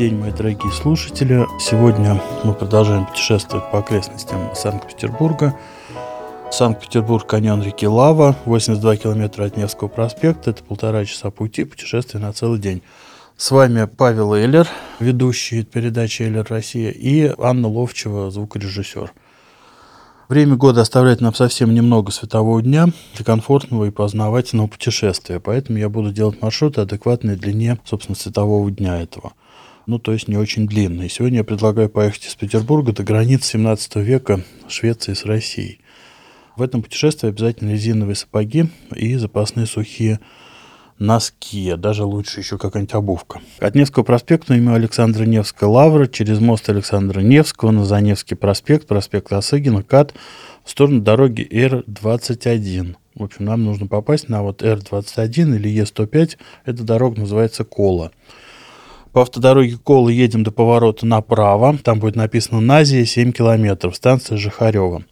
день, мои дорогие слушатели. Сегодня мы продолжаем путешествовать по окрестностям Санкт-Петербурга. Санкт-Петербург, каньон реки Лава, 82 километра от Невского проспекта. Это полтора часа пути, путешествие на целый день. С вами Павел Эйлер, ведущий передачи «Эйлер Россия», и Анна Ловчева, звукорежиссер. Время года оставляет нам совсем немного светового дня для комфортного и познавательного путешествия, поэтому я буду делать маршруты, адекватные длине, собственно, светового дня этого. Ну, то есть не очень длинные. Сегодня я предлагаю поехать из Петербурга до границ 17 века Швеции с Россией. В этом путешествии обязательно резиновые сапоги и запасные сухие носки, а даже лучше еще какая-нибудь обувка. От Невского проспекта имя Александра Невская лавра, через мост Александра Невского на Заневский проспект, проспект Осыгина, КАТ, в сторону дороги Р-21. В общем, нам нужно попасть на вот Р-21 или Е-105. Эта дорога называется Кола. По автодороге Колы едем до поворота направо. Там будет написано Назия 7 километров, станция Жихарева.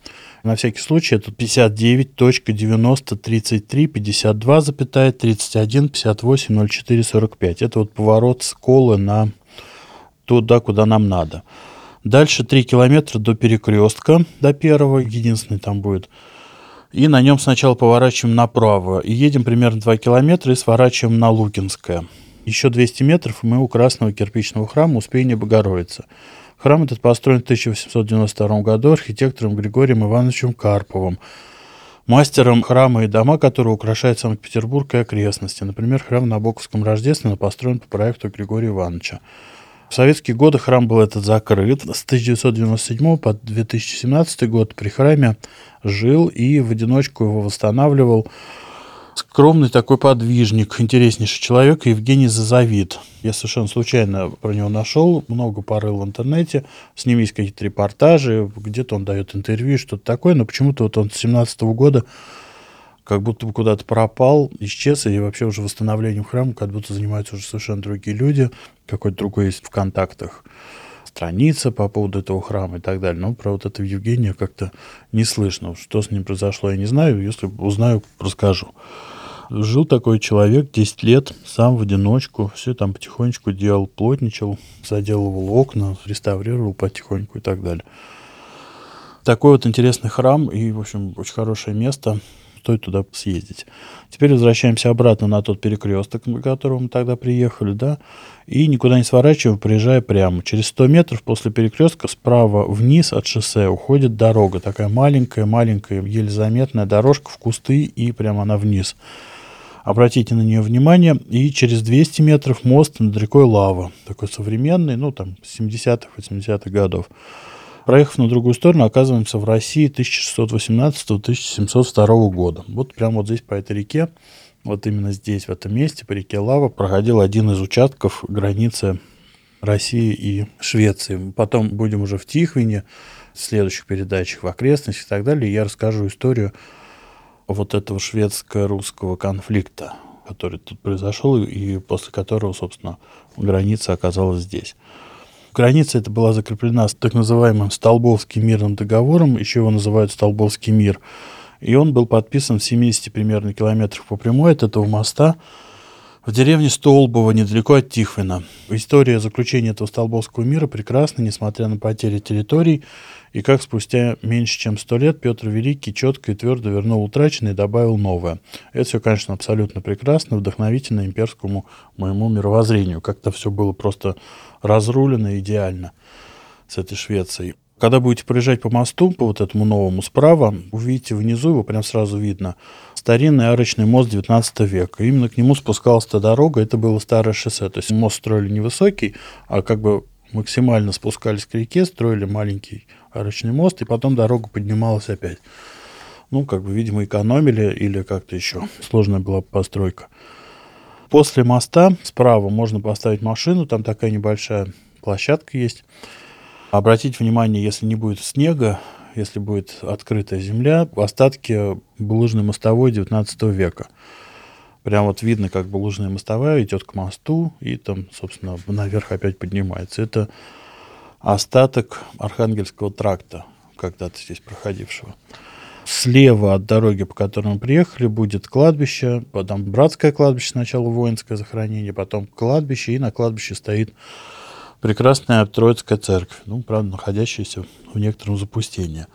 На всякий случай это 59.90.33.52,31.58.04.45. Это вот поворот с Колы на туда, куда нам надо. Дальше 3 километра до перекрестка, до первого, единственный там будет. И на нем сначала поворачиваем направо. И едем примерно 2 километра и сворачиваем на Лукинское. Еще 200 метров, у Красного кирпичного храма Успения Богородицы. Храм этот построен в 1892 году архитектором Григорием Ивановичем Карповым, мастером храма и дома, которые украшают Санкт-Петербург и окрестности. Например, храм на Боковском Рождестве построен по проекту Григория Ивановича. В советские годы храм был этот закрыт. С 1997 по 2017 год при храме жил и в одиночку его восстанавливал скромный такой подвижник, интереснейший человек Евгений Зазавид. Я совершенно случайно про него нашел, много порыл в интернете, с ним есть какие-то репортажи, где-то он дает интервью, что-то такое, но почему-то вот он с 17 года как будто бы куда-то пропал, исчез, и вообще уже восстановлением храма как будто занимаются уже совершенно другие люди, какой-то другой есть в контактах страница по поводу этого храма и так далее. Но про вот это Евгения как-то не слышно. Что с ним произошло, я не знаю. Если узнаю, расскажу. Жил такой человек 10 лет, сам в одиночку, все там потихонечку делал, плотничал, заделывал окна, реставрировал потихоньку и так далее. Такой вот интересный храм и, в общем, очень хорошее место. Стоит туда съездить. Теперь возвращаемся обратно на тот перекресток, на который мы тогда приехали, да, и никуда не сворачиваем, приезжая прямо. Через 100 метров после перекрестка справа вниз от шоссе уходит дорога. Такая маленькая-маленькая, еле заметная дорожка в кусты, и прямо она вниз. Обратите на нее внимание. И через 200 метров мост над рекой Лава. Такой современный, ну, там, 70-х, 80-х годов. Проехав на другую сторону, оказываемся в России 1618-1702 года. Вот прямо вот здесь по этой реке, вот именно здесь, в этом месте, по реке Лава, проходил один из участков границы России и Швеции. Потом будем уже в Тихвине, в следующих передачах, в окрестностях и так далее. Я расскажу историю вот этого шведско-русского конфликта, который тут произошел и после которого, собственно, граница оказалась здесь. Граница эта была закреплена с так называемым Столбовским мирным договором, еще его называют Столбовский мир, и он был подписан в 70 примерно километрах по прямой от этого моста в деревне Столбово, недалеко от Тихвина. История заключения этого Столбовского мира прекрасна, несмотря на потери территорий, и как спустя меньше чем сто лет Петр Великий четко и твердо вернул утраченное и добавил новое. Это все, конечно, абсолютно прекрасно, вдохновительно имперскому моему мировоззрению. Как-то все было просто разрулено идеально с этой Швецией. Когда будете проезжать по мосту, по вот этому новому справа, увидите внизу, его прям сразу видно, старинный арочный мост 19 века. Именно к нему спускалась эта дорога, это было старое шоссе. То есть мост строили невысокий, а как бы максимально спускались к реке, строили маленький арочный мост, и потом дорога поднималась опять. Ну, как бы, видимо, экономили или как-то еще. Сложная была постройка. После моста справа можно поставить машину, там такая небольшая площадка есть. Обратите внимание, если не будет снега, если будет открытая земля, остатки булыжной мостовой 19 века. Прям вот видно, как булыжная мостовая идет к мосту и там, собственно, наверх опять поднимается. Это остаток Архангельского тракта, когда-то здесь проходившего. Слева от дороги, по которой мы приехали, будет кладбище, потом братское кладбище, сначала воинское захоронение, потом кладбище, и на кладбище стоит прекрасная Троицкая церковь, ну, правда, находящаяся в некотором запустении.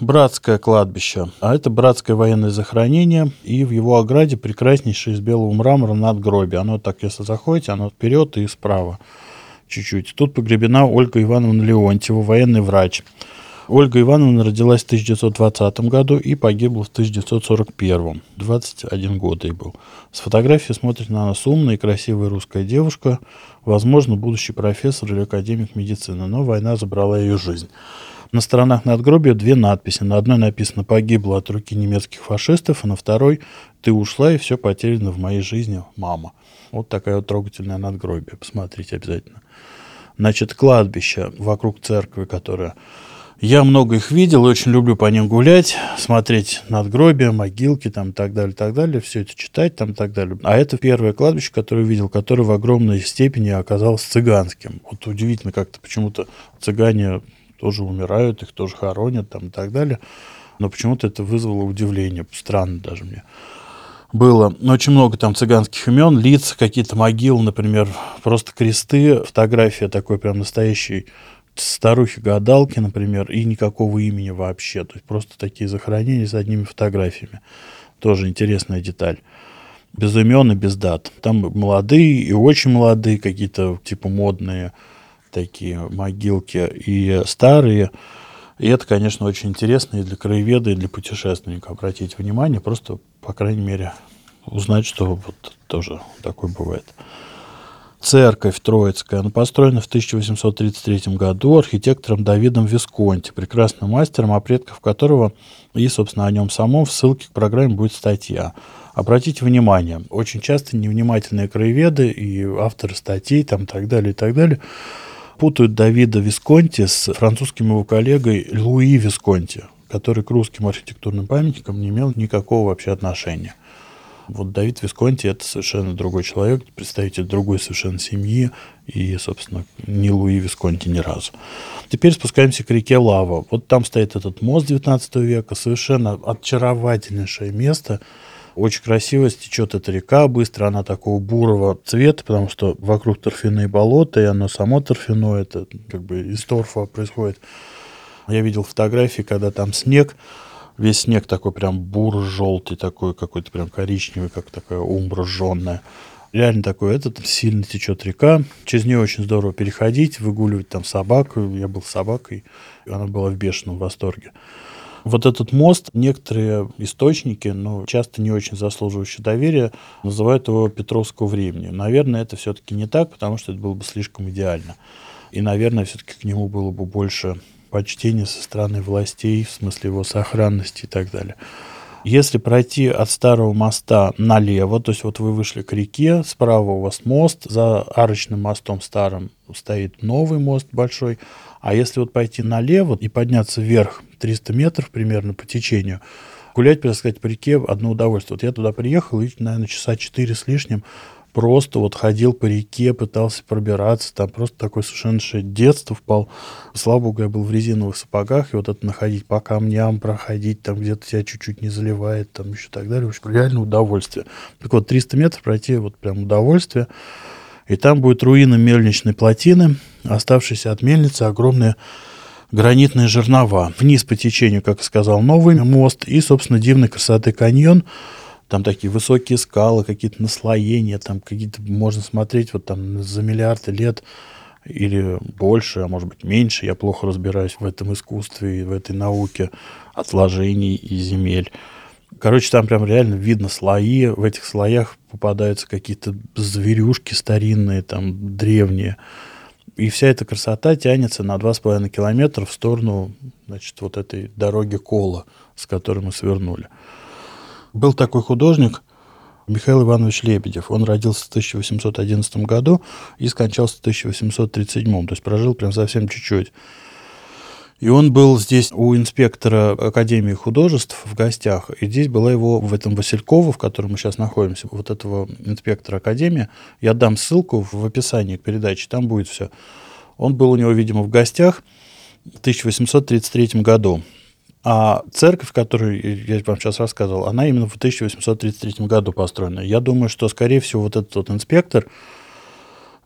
Братское кладбище, а это братское военное захоронение, и в его ограде прекраснейшее из белого мрамора надгробие. Оно так, если заходите, оно вперед и справа чуть-чуть. Тут погребена Ольга Ивановна Леонтьева, военный врач. Ольга Ивановна родилась в 1920 году и погибла в 1941. 21 год ей был. С фотографии смотрит на нас умная и красивая русская девушка, возможно, будущий профессор или академик медицины, но война забрала ее жизнь. На сторонах надгробия две надписи. На одной написано «Погибла от руки немецких фашистов», а на второй «Ты ушла, и все потеряно в моей жизни, мама». Вот такая вот трогательная надгробие. Посмотрите обязательно. Значит, кладбище вокруг церкви, которая я много их видел, очень люблю по ним гулять, смотреть надгробия, могилки там и так далее, так далее, все это читать там и так далее. А это первое кладбище, которое видел, которое в огромной степени оказалось цыганским. Вот удивительно как-то почему-то цыгане тоже умирают, их тоже хоронят там и так далее. Но почему-то это вызвало удивление, странно даже мне было очень много там цыганских имен, лиц, какие-то могилы, например, просто кресты, фотография такой прям настоящей старухи-гадалки, например, и никакого имени вообще. То есть просто такие захоронения с одними фотографиями. Тоже интересная деталь. Без имен и без дат. Там молодые и очень молодые, какие-то типа модные такие могилки, и старые. И это, конечно, очень интересно и для краеведа, и для путешественника обратить внимание, просто, по крайней мере, узнать, что вот тоже такое бывает. Церковь Троицкая, она построена в 1833 году архитектором Давидом Висконти, прекрасным мастером, о предках которого и, собственно, о нем самом в ссылке к программе будет статья. Обратите внимание, очень часто невнимательные краеведы и авторы статей там, так далее и так далее путают Давида Висконти с французским его коллегой Луи Висконти, который к русским архитектурным памятникам не имел никакого вообще отношения. Вот Давид Висконти это совершенно другой человек, представитель другой совершенно семьи и, собственно, не Луи Висконти ни разу. Теперь спускаемся к реке Лава. Вот там стоит этот мост 19 века, совершенно очаровательнейшее место. Очень красиво стечет эта река, быстро она такого бурого цвета, потому что вокруг торфяные болота, и оно само торфяное, это как бы из торфа происходит. Я видел фотографии, когда там снег, весь снег такой прям бур-желтый, такой какой-то прям коричневый, как такая умбра жженная. Реально такой этот, сильно течет река. Через нее очень здорово переходить, выгуливать там собаку. Я был собакой, и она была в бешеном восторге. Вот этот мост, некоторые источники, но часто не очень заслуживающие доверия, называют его Петровского времени. Наверное, это все-таки не так, потому что это было бы слишком идеально. И, наверное, все-таки к нему было бы больше почтение со стороны властей, в смысле его сохранности и так далее. Если пройти от старого моста налево, то есть вот вы вышли к реке, справа у вас мост, за арочным мостом старым стоит новый мост большой, а если вот пойти налево и подняться вверх 300 метров примерно по течению, гулять, так сказать, по реке одно удовольствие. Вот я туда приехал и, наверное, часа 4 с лишним просто вот ходил по реке, пытался пробираться, там просто такое совершенно детство впал. Слава богу, я был в резиновых сапогах, и вот это находить по камням, проходить, там где-то тебя чуть-чуть не заливает, там еще так далее. В общем, реально удовольствие. Так вот, 300 метров пройти, вот прям удовольствие. И там будет руины мельничной плотины, оставшиеся от мельницы огромные гранитные жернова. Вниз по течению, как сказал, новый мост и, собственно, дивной красоты каньон – там такие высокие скалы, какие-то наслоения, там какие-то можно смотреть вот там за миллиарды лет или больше, а может быть меньше. Я плохо разбираюсь в этом искусстве и в этой науке отложений и земель. Короче, там прям реально видно слои. В этих слоях попадаются какие-то зверюшки старинные, там древние. И вся эта красота тянется на 2,5 километра в сторону значит, вот этой дороги Кола, с которой мы свернули. Был такой художник Михаил Иванович Лебедев. Он родился в 1811 году и скончался в 1837. То есть прожил прям совсем чуть-чуть. И он был здесь у инспектора Академии художеств в гостях. И здесь была его в этом Васильково, в котором мы сейчас находимся, вот этого инспектора Академии. Я дам ссылку в описании к передаче, там будет все. Он был у него, видимо, в гостях в 1833 году. А церковь, которую я вам сейчас рассказывал, она именно в 1833 году построена. Я думаю, что, скорее всего, вот этот вот инспектор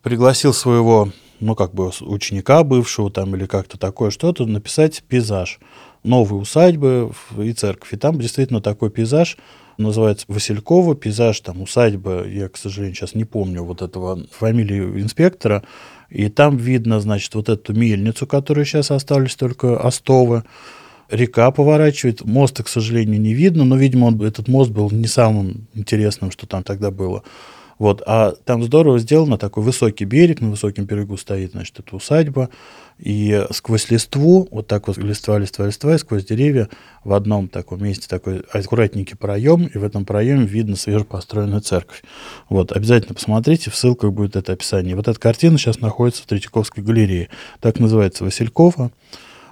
пригласил своего ну, как бы ученика бывшего там или как-то такое что-то, написать пейзаж новой усадьбы и церковь. И там действительно такой пейзаж, называется Василькова, пейзаж там усадьба, я, к сожалению, сейчас не помню вот этого фамилии инспектора, и там видно, значит, вот эту мельницу, которая сейчас остались только остовы, река поворачивает, моста, к сожалению, не видно, но, видимо, он, этот мост был не самым интересным, что там тогда было. Вот, а там здорово сделано, такой высокий берег, на высоком берегу стоит, значит, эта усадьба, и сквозь листву, вот так вот листва, листва, листва, и сквозь деревья в одном таком месте такой аккуратненький проем, и в этом проеме видно свежепостроенную церковь. Вот, обязательно посмотрите, в ссылках будет это описание. Вот эта картина сейчас находится в Третьяковской галерее. Так называется Василькова.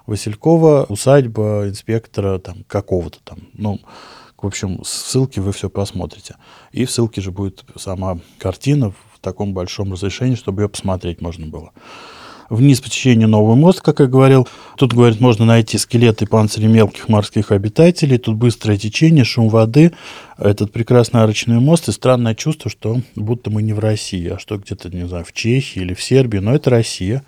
Василькова, усадьба инспектора там какого-то там, ну, в общем, ссылки вы все посмотрите. И в ссылке же будет сама картина в таком большом разрешении, чтобы ее посмотреть можно было. Вниз по течению новый мост, как я говорил. Тут, говорит, можно найти скелеты панцири мелких морских обитателей. Тут быстрое течение, шум воды, этот прекрасный арочный мост. И странное чувство, что будто мы не в России, а что где-то, не знаю, в Чехии или в Сербии. Но это Россия.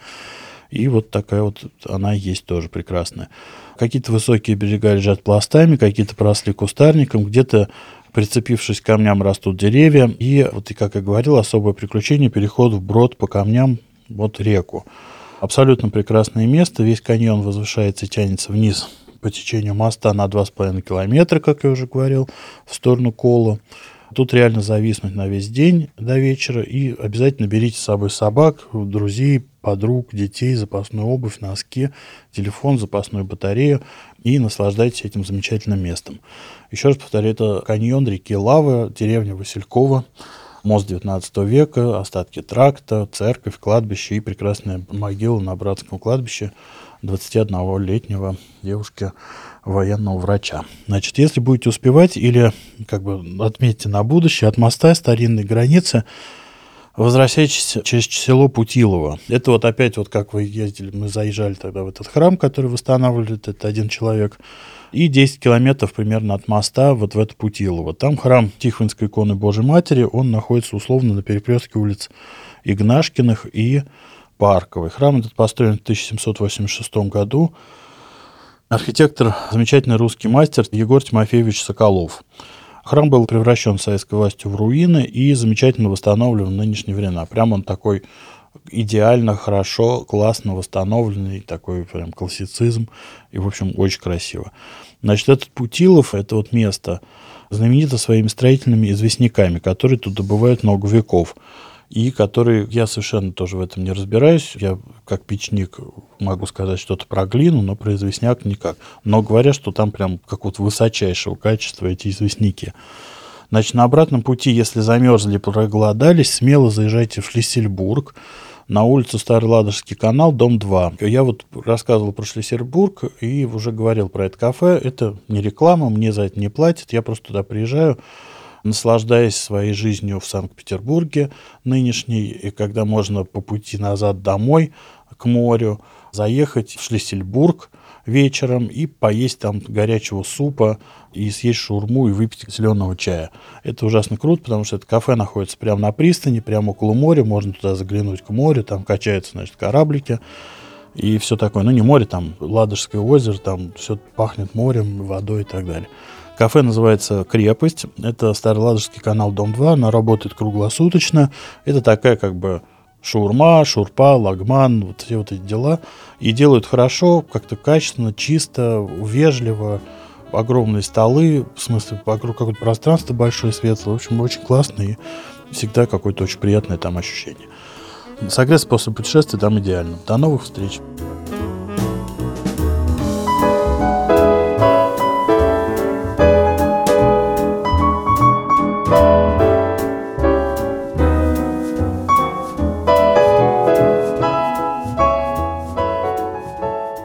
И вот такая вот она есть тоже прекрасная. Какие-то высокие берега лежат пластами, какие-то поросли кустарником, где-то прицепившись к камням растут деревья. И вот, и как я говорил, особое приключение – переход вброд по камням вот реку. Абсолютно прекрасное место. Весь каньон возвышается и тянется вниз по течению моста на 2,5 километра, как я уже говорил, в сторону Кола. Тут реально зависнуть на весь день до вечера. И обязательно берите с собой собак, друзей, подруг, детей, запасную обувь, носки, телефон, запасную батарею и наслаждайтесь этим замечательным местом. Еще раз повторю, это каньон реки Лавы, деревня Василькова, мост 19 века, остатки тракта, церковь, кладбище и прекрасная могила на братском кладбище 21-летнего девушки военного врача. Значит, если будете успевать или как бы отметьте на будущее, от моста старинной границы Возвращайтесь через село Путилово. Это вот опять вот как вы ездили, мы заезжали тогда в этот храм, который восстанавливали, это один человек, и 10 километров примерно от моста вот в это Путилово. Там храм Тихвинской иконы Божьей Матери, он находится условно на перекрестке улиц Игнашкиных и Парковой. Храм этот построен в 1786 году. Архитектор, замечательный русский мастер Егор Тимофеевич Соколов. Храм был превращен советской властью в руины и замечательно восстановлен в нынешние времена. Прям он такой идеально, хорошо, классно восстановленный, такой прям классицизм, и, в общем, очень красиво. Значит, этот Путилов, это вот место, знаменито своими строительными известняками, которые тут добывают много веков и которые я совершенно тоже в этом не разбираюсь. Я как печник могу сказать что-то про глину, но про известняк никак. Но говорят, что там прям какого-то высочайшего качества эти известняки. Значит, на обратном пути, если замерзли, проголодались, смело заезжайте в Шлиссельбург, на улицу Старый Ладожский канал, дом 2. Я вот рассказывал про Шлиссельбург и уже говорил про это кафе. Это не реклама, мне за это не платят. Я просто туда приезжаю, наслаждаясь своей жизнью в Санкт-Петербурге нынешней, и когда можно по пути назад домой к морю заехать в Шлиссельбург вечером и поесть там горячего супа, и съесть шурму и выпить зеленого чая. Это ужасно круто, потому что это кафе находится прямо на пристани, прямо около моря, можно туда заглянуть к морю, там качаются, значит, кораблики и все такое. Ну, не море, там Ладожское озеро, там все пахнет морем, водой и так далее. Кафе называется «Крепость». Это Староладожский канал, дом 2. Она работает круглосуточно. Это такая как бы шаурма, шурпа, лагман, вот все вот эти дела. И делают хорошо, как-то качественно, чисто, вежливо. Огромные столы, в смысле, вокруг какое-то пространство большое, светлое. В общем, очень классно и всегда какое-то очень приятное там ощущение. Согреться после путешествия там идеально. До новых встреч!